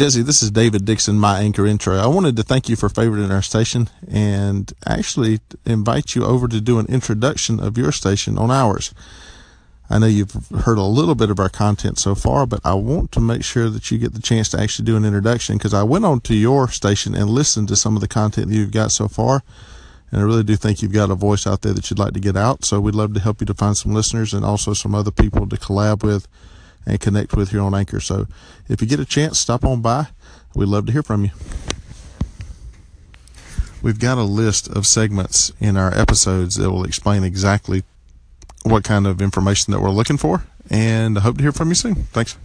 Jesse, this is David Dixon, my anchor intro. I wanted to thank you for favoriting our station and actually invite you over to do an introduction of your station on ours. I know you've heard a little bit of our content so far, but I want to make sure that you get the chance to actually do an introduction because I went on to your station and listened to some of the content that you've got so far. And I really do think you've got a voice out there that you'd like to get out. So we'd love to help you to find some listeners and also some other people to collab with and connect with here on Anchor. So if you get a chance, stop on by. We'd love to hear from you. We've got a list of segments in our episodes that will explain exactly what kind of information that we're looking for. And I hope to hear from you soon. Thanks.